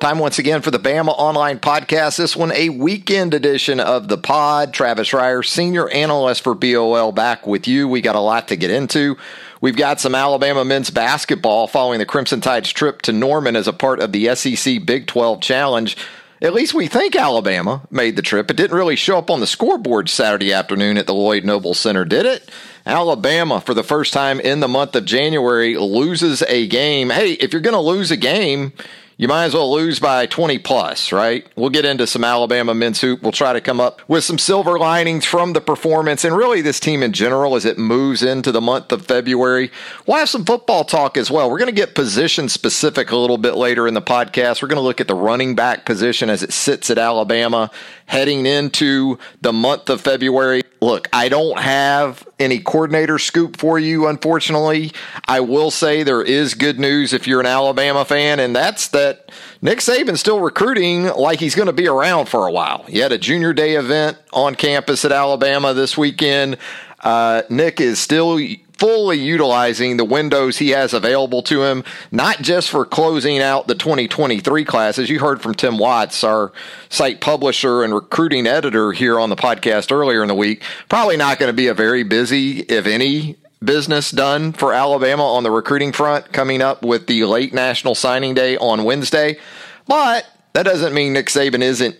Time once again for the Bama Online Podcast. This one, a weekend edition of the pod. Travis Reier, senior analyst for BOL, back with you. We got a lot to get into. We've got some Alabama men's basketball following the Crimson Tide's trip to Norman as a part of the SEC Big 12 Challenge. At least we think Alabama made the trip. It didn't really show up on the scoreboard Saturday afternoon at the Lloyd Noble Center, did it? Alabama, for the first time in the month of January, loses a game. Hey, if you're going to lose a game, you might as well lose by 20 plus, right? We'll get into some Alabama men's hoop. We'll try to come up with some silver linings from the performance and really this team in general as it moves into the month of February. We'll have some football talk as well. We're going to get position specific a little bit later in the podcast. We're going to look at the running back position as it sits at Alabama heading into the month of February. Look, I don't have any coordinator scoop for you, unfortunately. I will say there is good news if you're an Alabama fan, and that's that Nick Saban's still recruiting like he's going to be around for a while. He had a junior day event on campus at Alabama this weekend. Uh, Nick is still fully utilizing the windows he has available to him, not just for closing out the 2023 class. As you heard from Tim Watts, our site publisher and recruiting editor here on the podcast earlier in the week, probably not going to be a very busy, if any, business done for Alabama on the recruiting front coming up with the late national signing day on Wednesday. But that doesn't mean Nick Saban isn't,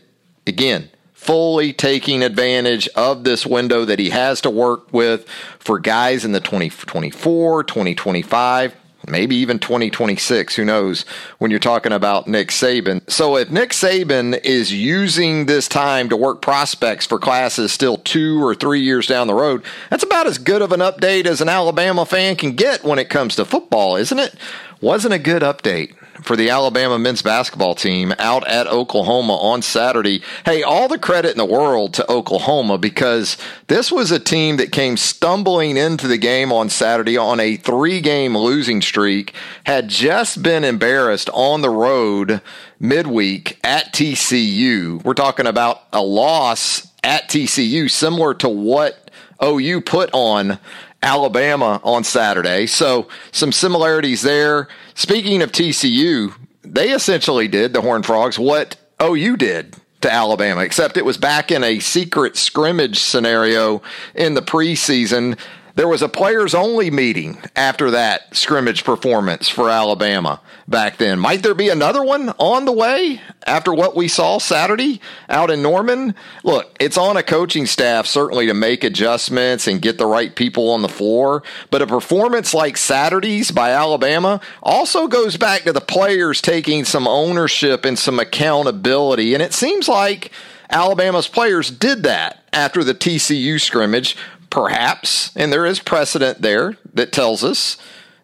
again, fully taking advantage of this window that he has to work with for guys in the 2024, 2025, maybe even 2026. Who knows when you're talking about Nick Saban. So if Nick Saban is using this time to work prospects for classes still two or three years down the road, that's about as good of an update as an Alabama fan can get when it comes to football, isn't it? Wasn't a good update for the Alabama men's basketball team out at Oklahoma on Saturday. Hey, all the credit in the world to Oklahoma because this was a team that came stumbling into the game on Saturday on a three game losing streak, had just been embarrassed on the road midweek at TCU. We're talking about a loss at TCU, similar to what OU put on Alabama on Saturday. So some similarities there. Speaking of TCU, they essentially did, the Horned Frogs, what OU did to Alabama, except it was back in a secret scrimmage scenario in the preseason. There was a players only meeting after that scrimmage performance for Alabama back then. Might there be another one on the way after what we saw Saturday out in Norman? Look, it's on a coaching staff certainly to make adjustments and get the right people on the floor, but a performance like Saturday's by Alabama also goes back to the players taking some ownership and some accountability. And it seems like Alabama's players did that after the TCU scrimmage perhaps, and there is precedent there that tells us,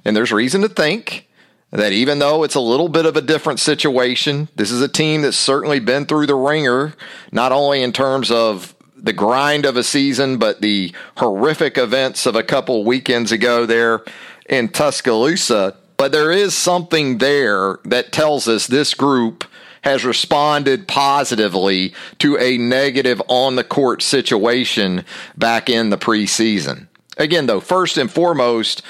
and there's reason to think that even though it's a little bit of a different situation, this is a team that's certainly been through the ringer, not only in terms of the grind of a season, but the horrific events of a couple weekends ago there in Tuscaloosa. But there is something there that tells us this group has responded positively to a negative on the court situation back in the preseason. Again, though, first and foremost,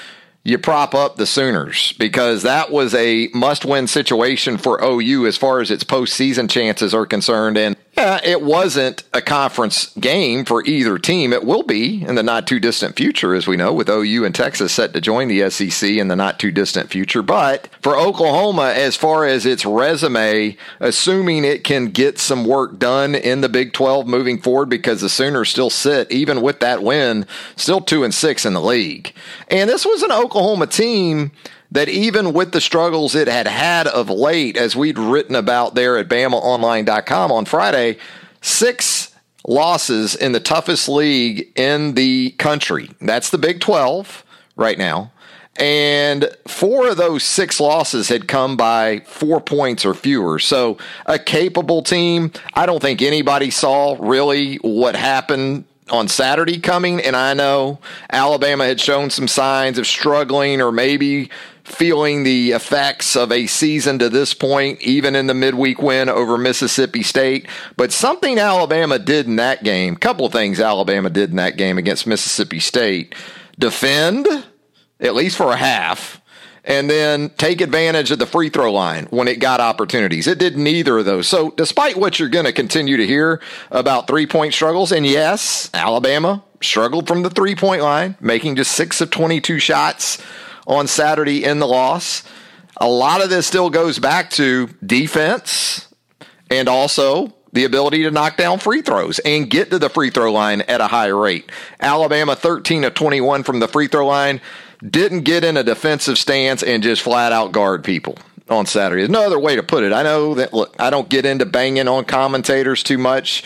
you prop up the Sooners because that was a must win situation for OU as far as its postseason chances are concerned. And yeah, it wasn't a conference game for either team. It will be in the not too distant future, as we know, with OU and Texas set to join the SEC in the not too distant future. But for Oklahoma, as far as its resume, assuming it can get some work done in the Big 12 moving forward, because the Sooners still sit, even with that win, still two and six in the league. And this was an Oklahoma team that even with the struggles it had had of late, as we'd written about there at BamaOnline.com on Friday, six losses in the toughest league in the country. That's the Big 12 right now. And four of those six losses had come by four points or fewer. So, a capable team. I don't think anybody saw really what happened on Saturday coming. And I know Alabama had shown some signs of struggling or maybe feeling the effects of a season to this point, even in the midweek win over Mississippi State. But something Alabama did in that game, a couple of things Alabama did in that game against Mississippi State defend, at least for a half. And then take advantage of the free throw line when it got opportunities. It did neither of those. So, despite what you're going to continue to hear about three point struggles, and yes, Alabama struggled from the three point line, making just six of 22 shots on Saturday in the loss. A lot of this still goes back to defense and also the ability to knock down free throws and get to the free throw line at a high rate. Alabama 13 of 21 from the free throw line didn't get in a defensive stance and just flat out guard people on Saturday. No other way to put it. I know that look, I don't get into banging on commentators too much.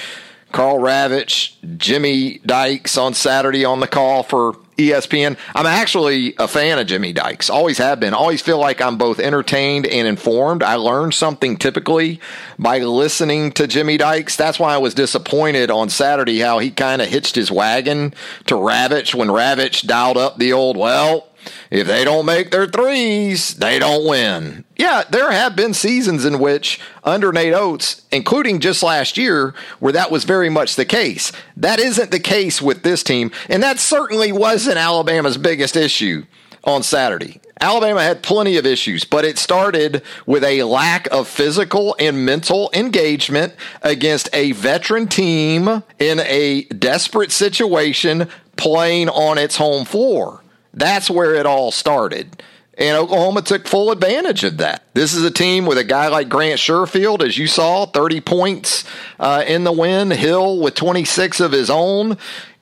Karl Ravech, Jimmy Dykes on Saturday on the call for ESPN. I'm actually a fan of Jimmy Dykes. Always have been. Always feel like I'm both entertained and informed. I learn something typically by listening to Jimmy Dykes. That's why I was disappointed on Saturday how he kind of hitched his wagon to Ravitch when Ravitch dialed up the old, well, if they don't make their threes, they don't win. Yeah, there have been seasons in which, under Nate Oats, including just last year, where that was very much the case. That isn't the case with this team, and that certainly wasn't Alabama's biggest issue on Saturday. Alabama had plenty of issues, but it started with a lack of physical and mental engagement against a veteran team in a desperate situation playing on its home floor. That's where it all started. And Oklahoma took full advantage of that. This is a team with a guy like Grant Sherfield, as you saw, 30 points uh, in the win. Hill with 26 of his own.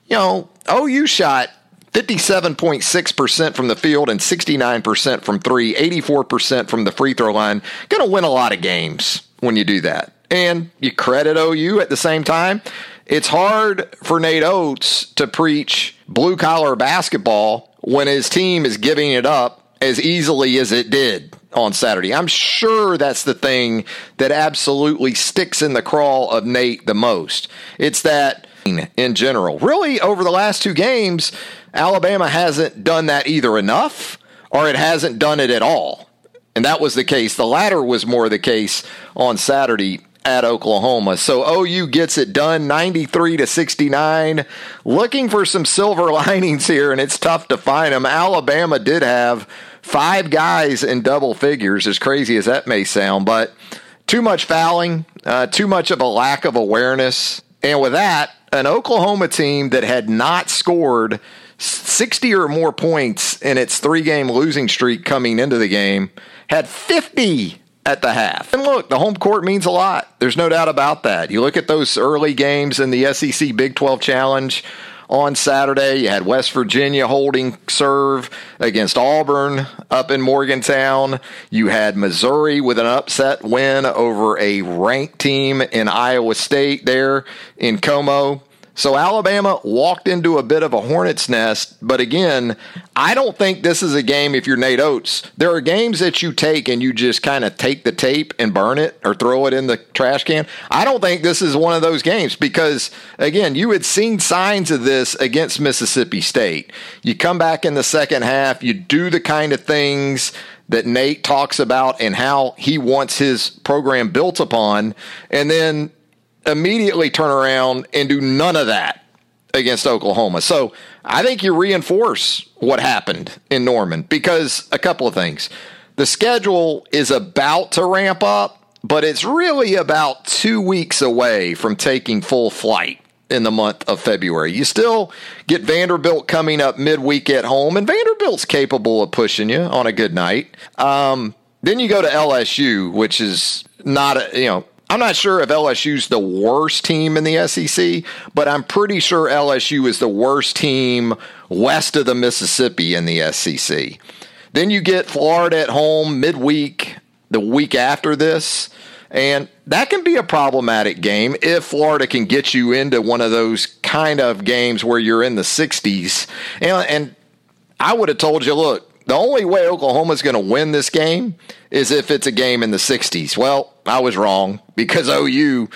You know, OU shot 57.6% from the field and 69% from three, 84% from the free throw line. Going to win a lot of games when you do that. And you credit OU at the same time. It's hard for Nate Oats to preach blue collar basketball when his team is giving it up as easily as it did on Saturday. I'm sure that's the thing that absolutely sticks in the crawl of Nate the most. It's that in general. Really, over the last two games, Alabama hasn't done that either enough or it hasn't done it at all. And that was the case. The latter was more the case on Saturday at Oklahoma. So OU gets it done 93 to 69. Looking for some silver linings here, and it's tough to find them. Alabama did have five guys in double figures, as crazy as that may sound, but too much fouling, uh, too much of a lack of awareness. And with that, an Oklahoma team that had not scored 60 or more points in its three game losing streak coming into the game had 50 at the half. And look, the home court means a lot. There's no doubt about that. You look at those early games in the SEC Big 12 Challenge on Saturday. You had West Virginia holding serve against Auburn up in Morgantown. You had Missouri with an upset win over a ranked team in Iowa State there in Como. So Alabama walked into a bit of a hornet's nest, but again, I don't think this is a game if you're Nate Oats. There are games that you take and you just kind of take the tape and burn it or throw it in the trash can. I don't think this is one of those games because again, you had seen signs of this against Mississippi State. You come back in the second half, you do the kind of things that Nate talks about and how he wants his program built upon, and then immediately turn around and do none of that against Oklahoma. So I think you reinforce what happened in Norman because a couple of things. The schedule is about to ramp up, but it's really about two weeks away from taking full flight in the month of February. You still get Vanderbilt coming up midweek at home, and Vanderbilt's capable of pushing you on a good night. Um, then you go to LSU, which is not a, you know I'm not sure if LSU's the worst team in the SEC, but I'm pretty sure LSU is the worst team west of the Mississippi in the SEC. Then you get Florida at home midweek, the week after this. And that can be a problematic game if Florida can get you into one of those kind of games where you're in the 60s. And, and I would have told you, look, the only way Oklahoma's going to win this game is if it's a game in the 60s. Well, I was wrong because OU,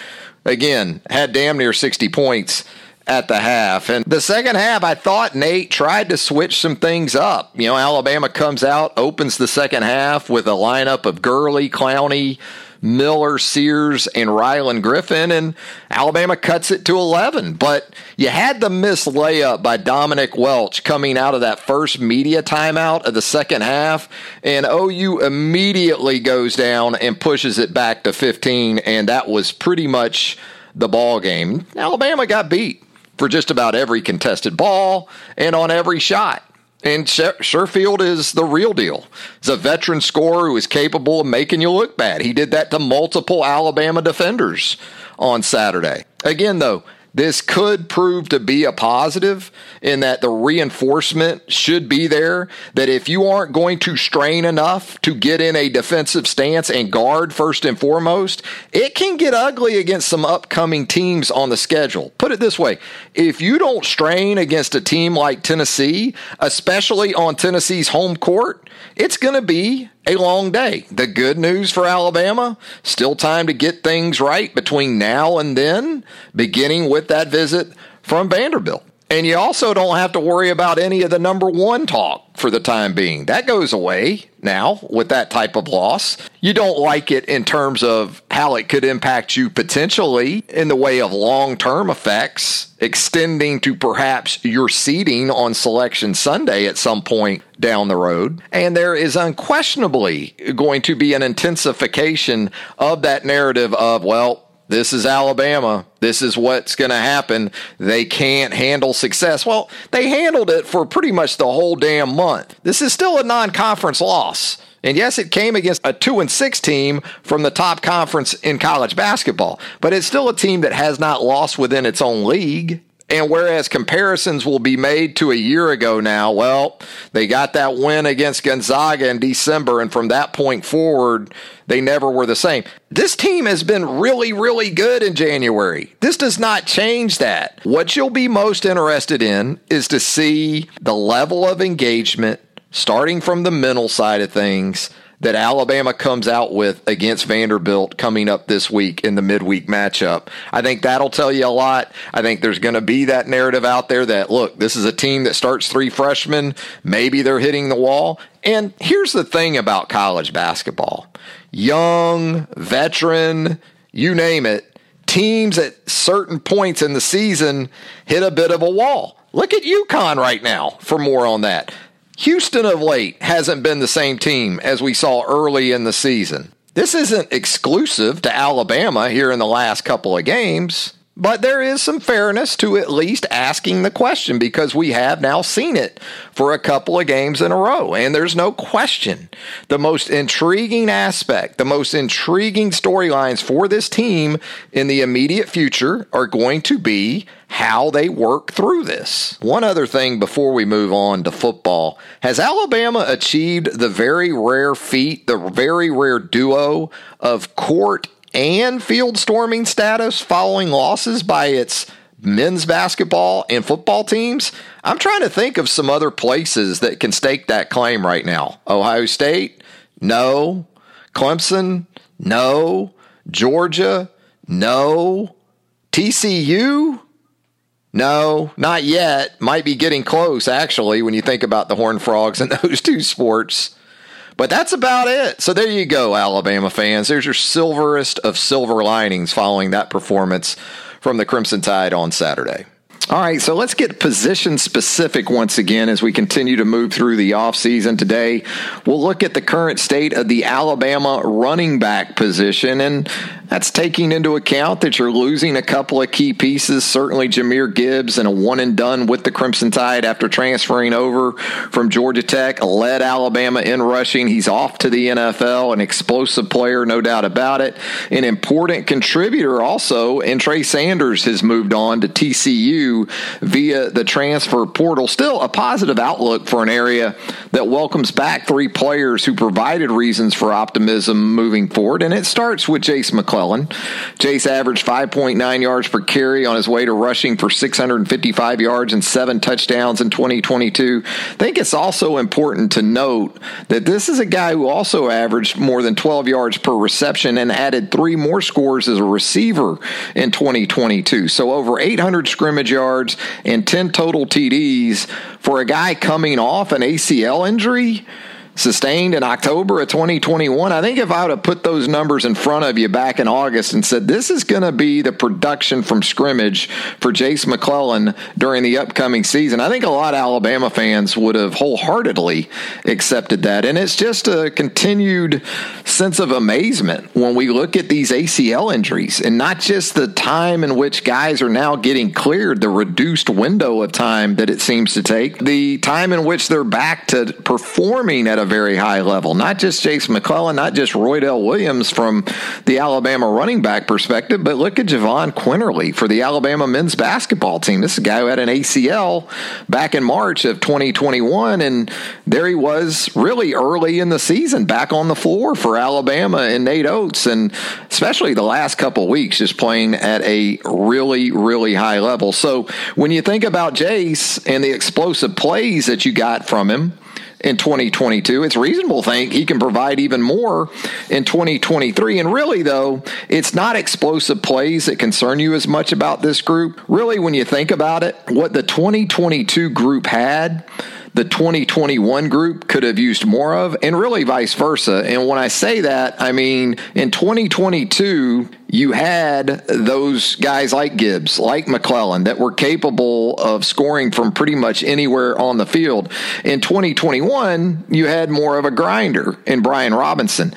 again, had damn near 60 points at the half. And the second half, I thought Nate tried to switch some things up. You know, Alabama comes out, opens the second half with a lineup of Gurley, Clowney, Miller, Sears, and Rylan Griffin, and Alabama cuts it to 11. But you had the missed layup by Dominic Welch coming out of that first media timeout of the second half, and OU immediately goes down and pushes it back to 15, and that was pretty much the ball game. Alabama got beat for just about every contested ball and on every shot. And Sherfield is the real deal. He's a veteran scorer who is capable of making you look bad. He did that to multiple Alabama defenders on Saturday. Again, though, this could prove to be a positive in that the reinforcement should be there. That if you aren't going to strain enough to get in a defensive stance and guard first and foremost, it can get ugly against some upcoming teams on the schedule. Put it this way if you don't strain against a team like Tennessee, especially on Tennessee's home court, it's going to be a long day. The good news for Alabama, still time to get things right between now and then, beginning with that visit from Vanderbilt. And you also don't have to worry about any of the number one talk for the time being. That goes away now with that type of loss. You don't like it in terms of how it could impact you potentially in the way of long term effects, extending to perhaps your seating on Selection Sunday at some point down the road. And there is unquestionably going to be an intensification of that narrative of, well, this is Alabama. This is what's going to happen. They can't handle success. Well, they handled it for pretty much the whole damn month. This is still a non conference loss. And yes, it came against a 2 and 6 team from the top conference in college basketball, but it's still a team that has not lost within its own league. And whereas comparisons will be made to a year ago now, well, they got that win against Gonzaga in December, and from that point forward, they never were the same. This team has been really, really good in January. This does not change that. What you'll be most interested in is to see the level of engagement, starting from the mental side of things that Alabama comes out with against Vanderbilt coming up this week in the midweek matchup. I think that'll tell you a lot. I think there's going to be that narrative out there that, look, this is a team that starts three freshmen. Maybe they're hitting the wall. And here's the thing about college basketball young, veteran, you name it, teams at certain points in the season hit a bit of a wall. Look at UConn right now for more on that. Houston of late hasn't been the same team as we saw early in the season. This isn't exclusive to Alabama here in the last couple of games, but there is some fairness to at least asking the question because we have now seen it for a couple of games in a row. And there's no question the most intriguing aspect, the most intriguing storylines for this team in the immediate future are going to be how they work through this. One other thing before we move on to football has Alabama achieved the very rare feat, the very rare duo of court and field storming status following losses by its men's basketball and football teams? I'm trying to think of some other places that can stake that claim right now. Ohio State? No. Clemson? No. Georgia? No. TCU? No, not yet. Might be getting close, actually, when you think about the Horned Frogs and those two sports. But that's about it. So there you go, Alabama fans. There's your silverest of silver linings following that performance from the Crimson Tide on Saturday. All right, so let's get position specific once again as we continue to move through the offseason today. We'll look at the current state of the Alabama running back position, and that's taking into account that you're losing a couple of key pieces. Certainly, Jahmyr Gibbs and a one and done with the Crimson Tide after transferring over from Georgia Tech, led Alabama in rushing. He's off to the NFL, an explosive player, no doubt about it. An important contributor also, and Trey Sanders has moved on to TCU 2022 via the transfer portal. Still a positive outlook for an area that welcomes back three players who provided reasons for optimism moving forward. And it starts with Jase McClellan. Jase averaged 5.9 yards per carry on his way to rushing for 655 yards and seven touchdowns in 2022. I think it's also important to note that this is a guy who also averaged more than 12 yards per reception and added three more scores as a receiver in 2022. So over 800 scrimmage yards and 10 total TDs for a guy coming off an ACL injury sustained in October of 2021. I think if I would have put those numbers in front of you back in August and said, this is going to be the production from scrimmage for Jase McClellan during the upcoming season, I think a lot of Alabama fans would have wholeheartedly accepted that. And it's just a continued sense of amazement when we look at these ACL injuries and not just the time in which guys are now getting cleared, the reduced window of time that it seems to take, the time in which they're back to performing at a very high level. Not just Jase McClellan, not just Roy Roydell Williams from the Alabama running back perspective, but look at Jahvon Quinerly for the Alabama men's basketball team. This is a guy who had an ACL back in March of 2021, and there he was really early in the season back on the floor for Alabama and Nate Oats, and especially the last couple weeks, just playing at a really, really high level. So when you think about Jase and the explosive plays that you got from him, in 2022. It's reasonable to think he can provide even more in 2023. And really, though, it's not explosive plays that concern you as much about this group. Really, when you think about it, what the 2022 group had the 2021 group could have used more of, and really vice versa. And when I say that, I mean in 2022, you had those guys like Gibbs, like McClellan, that were capable of scoring from pretty much anywhere on the field. In 2021, you had more of a grinder in Brian Robinson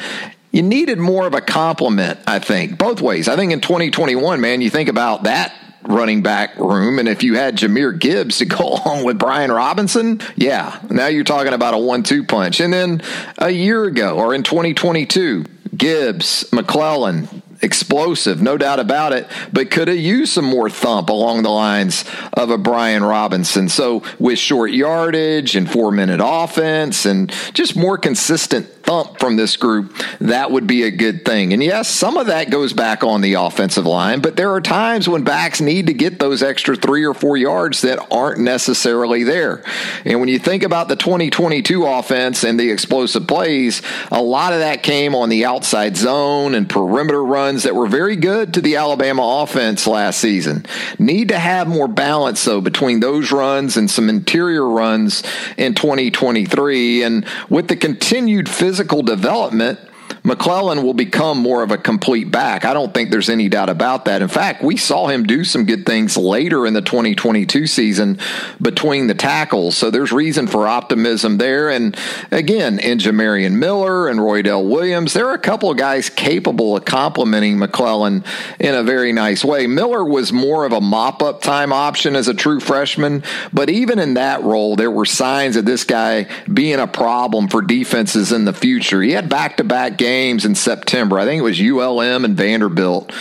you needed more of a complement, I think, both ways. I think in 2021, man, you think about that running back room. And if you had Jahmyr Gibbs to go along with Brian Robinson, yeah, now you're talking about a one two punch. And then a year ago or in 2022, Gibbs, McClellan, explosive, no doubt about it, but could have used some more thump along the lines of a Brian Robinson. So with short yardage and four minute offense and just more consistent from this group, that would be a good thing. And yes, some of that goes back on the offensive line, but there are times when backs need to get those extra three or four yards that aren't necessarily there. And when you think about the 2022 offense and the explosive plays, a lot of that came on the outside zone and perimeter runs that were very good to the Alabama offense last season. Need to have more balance, though, between those runs and some interior runs in 2023. And with the continued physical physical development McClellan will become more of a complete back. I don't think there's any doubt about that. In fact, we saw him do some good things later in the 2022 season between the tackles. So there's reason for optimism there. And again, in Jamarion Miller and Roydell Williams, there are a couple of guys capable of complementing McClellan in a very nice way. Miller was more of a mop up time option as a true freshman, but even in that role, there were signs of this guy being a problem for defenses in the future. He had back to back games games in September. I think it was ULM and Vanderbilt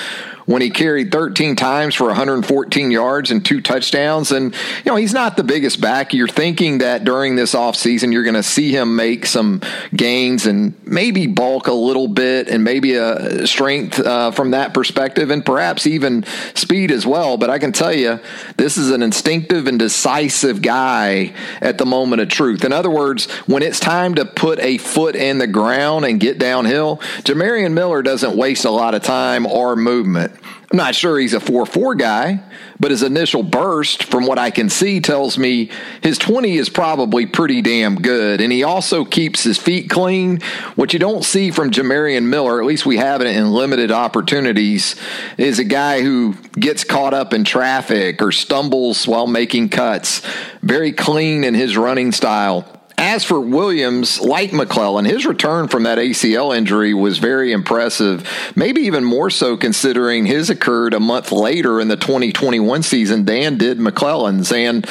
when he carried 13 times for 114 yards and two touchdowns. And, you know, he's not the biggest back. You're thinking that during this offseason, you're going to see him make some gains and maybe bulk a little bit and maybe a strength uh, from that perspective and perhaps even speed as well. But I can tell you, this is an instinctive and decisive guy at the moment of truth. In other words, when it's time to put a foot in the ground and get downhill, Jamarion Miller doesn't waste a lot of time or movement. I'm not sure he's a 4 4 guy, but his initial burst, from what I can see, tells me his 20 is probably pretty damn good. And he also keeps his feet clean. What you don't see from Jamarion Miller, at least we have it in limited opportunities, is a guy who gets caught up in traffic or stumbles while making cuts. Very clean in his running style. As for Williams, like McClellan, his return from that ACL injury was very impressive, maybe even more so considering his occurred a month later in the 2021 season than did McClellan's. And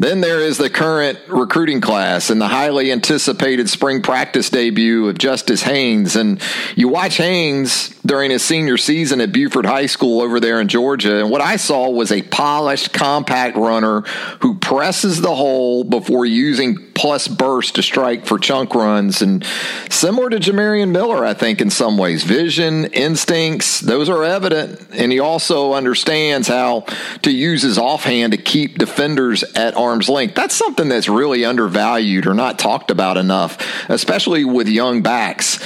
then there is the current recruiting class and the highly anticipated spring practice debut of Justice Haynes. And you watch Haynes during his senior season at Buford High School over there in Georgia. And what I saw was a polished, compact runner who presses the hole before using plus burst to strike for chunk runs. And similar to Jamarion Miller, I think, in some ways. Vision, instincts, those are evident. And he also understands how to use his offhand to keep defenders at arm's length. That's something that's really undervalued or not talked about enough, especially with young backs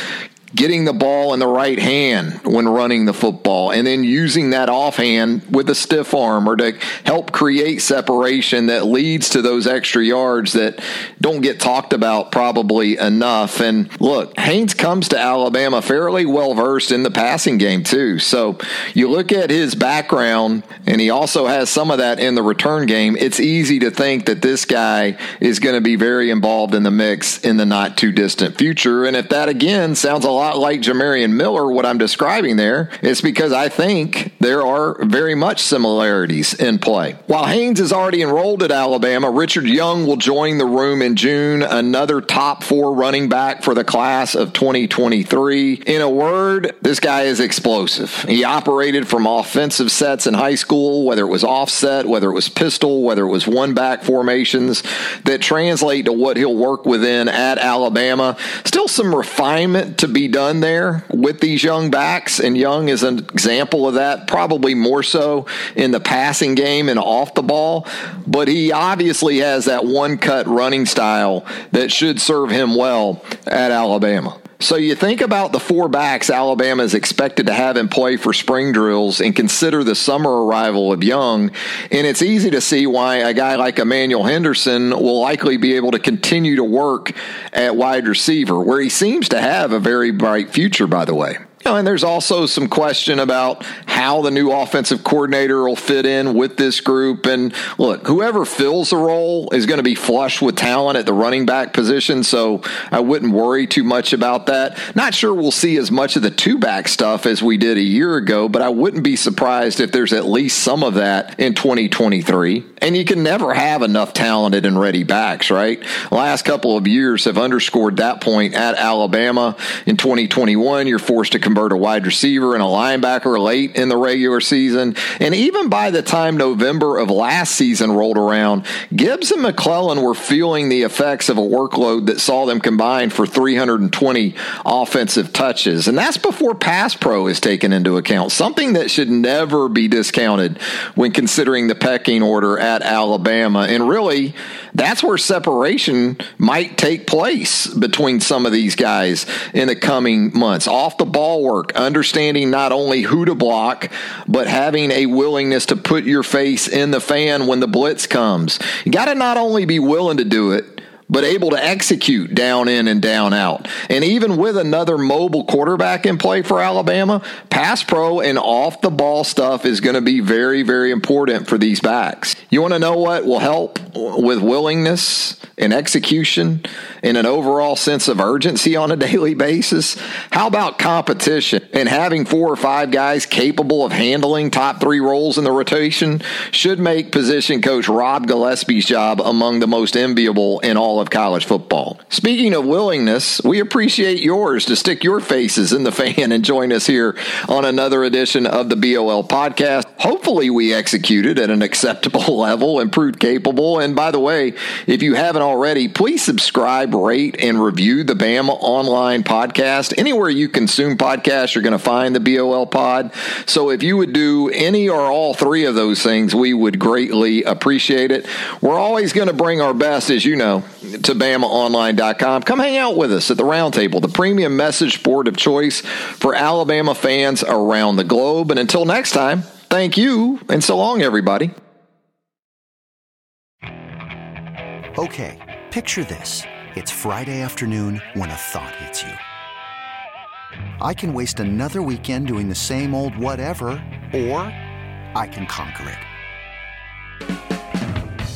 getting the ball in the right hand when running the football and then using that offhand with a stiff arm or to help create separation that leads to those extra yards that don't get talked about probably enough. And look, Haynes comes to Alabama fairly well versed in the passing game too. So you look at his background and he also has some of that in the return game. It's easy to think that this guy is going to be very involved in the mix in the not too distant future. And if that again sounds a lot like Jamarion Miller, what I'm describing there is because I think there are very much similarities in play. While Haynes is already enrolled at Alabama, Richard Young will join the room in June, another top four running back for the class of 2023. In a word, this guy is explosive. He operated from offensive sets in high school, whether it was offset, whether it was pistol, whether it was one back formations that translate to what he'll work within at Alabama. Still some refinement to be done there with these young backs, and Young is an example of that, probably more so in the passing game and off the ball. But he obviously has that one cut running style that should serve him well at Alabama. So you think about the four backs Alabama is expected to have in play for spring drills and consider the summer arrival of Young, and it's easy to see why a guy like Emmanuel Henderson will likely be able to continue to work at wide receiver, where he seems to have a very bright future, by the way know, and there's also some question about how the new offensive coordinator will fit in with this group. And look, whoever fills the role is going to be flush with talent at the running back position. So I wouldn't worry too much about that. Not sure we'll see as much of the two back stuff as we did a year ago, but I wouldn't be surprised if there's at least some of that in 2023. And you can never have enough talented and ready backs, right? Last couple of years have underscored that point at Alabama. In 2021, you're forced to convert a wide receiver and a linebacker late in the regular season. And even by the time November of last season rolled around, Gibbs and McClellan were feeling the effects of a workload that saw them combine for 320 offensive touches. And that's before pass pro is taken into account, something that should never be discounted when considering the pecking order at Alabama. And really, that's where separation might take place between some of these guys in the coming months. Off the ball understanding not only who to block, but having a willingness to put your face in the fan when the blitz comes. You got to not only be willing to do it, but able to execute down in and down out. And even with another mobile quarterback in play for Alabama, pass pro and off the ball stuff is going to be very, very important for these backs. You want to know what will help with willingness and execution and an overall sense of urgency on a daily basis? How about competition and having four or five guys capable of handling top three roles in the rotation should make position coach Rob Gillespie's job among the most enviable in all of college football. Speaking of willingness, we appreciate yours to stick your faces in the fan and join us here on another edition of the BOL podcast. Hopefully, we executed at an acceptable level and proved capable. And by the way, if you haven't already, please subscribe, rate, and review the Bama Online podcast. Anywhere you consume podcasts, you're going to find the BOL pod. So if you would do any or all three of those things, we would greatly appreciate it. We're always going to bring our best, as you know, to BamaOnline.com. Come hang out with us at the Roundtable, the premium message board of choice for Alabama fans around the globe. And until next time, thank you, and so long, everybody. Okay, picture this. It's Friday afternoon when a thought hits you. I can waste another weekend doing the same old whatever, or I can conquer it.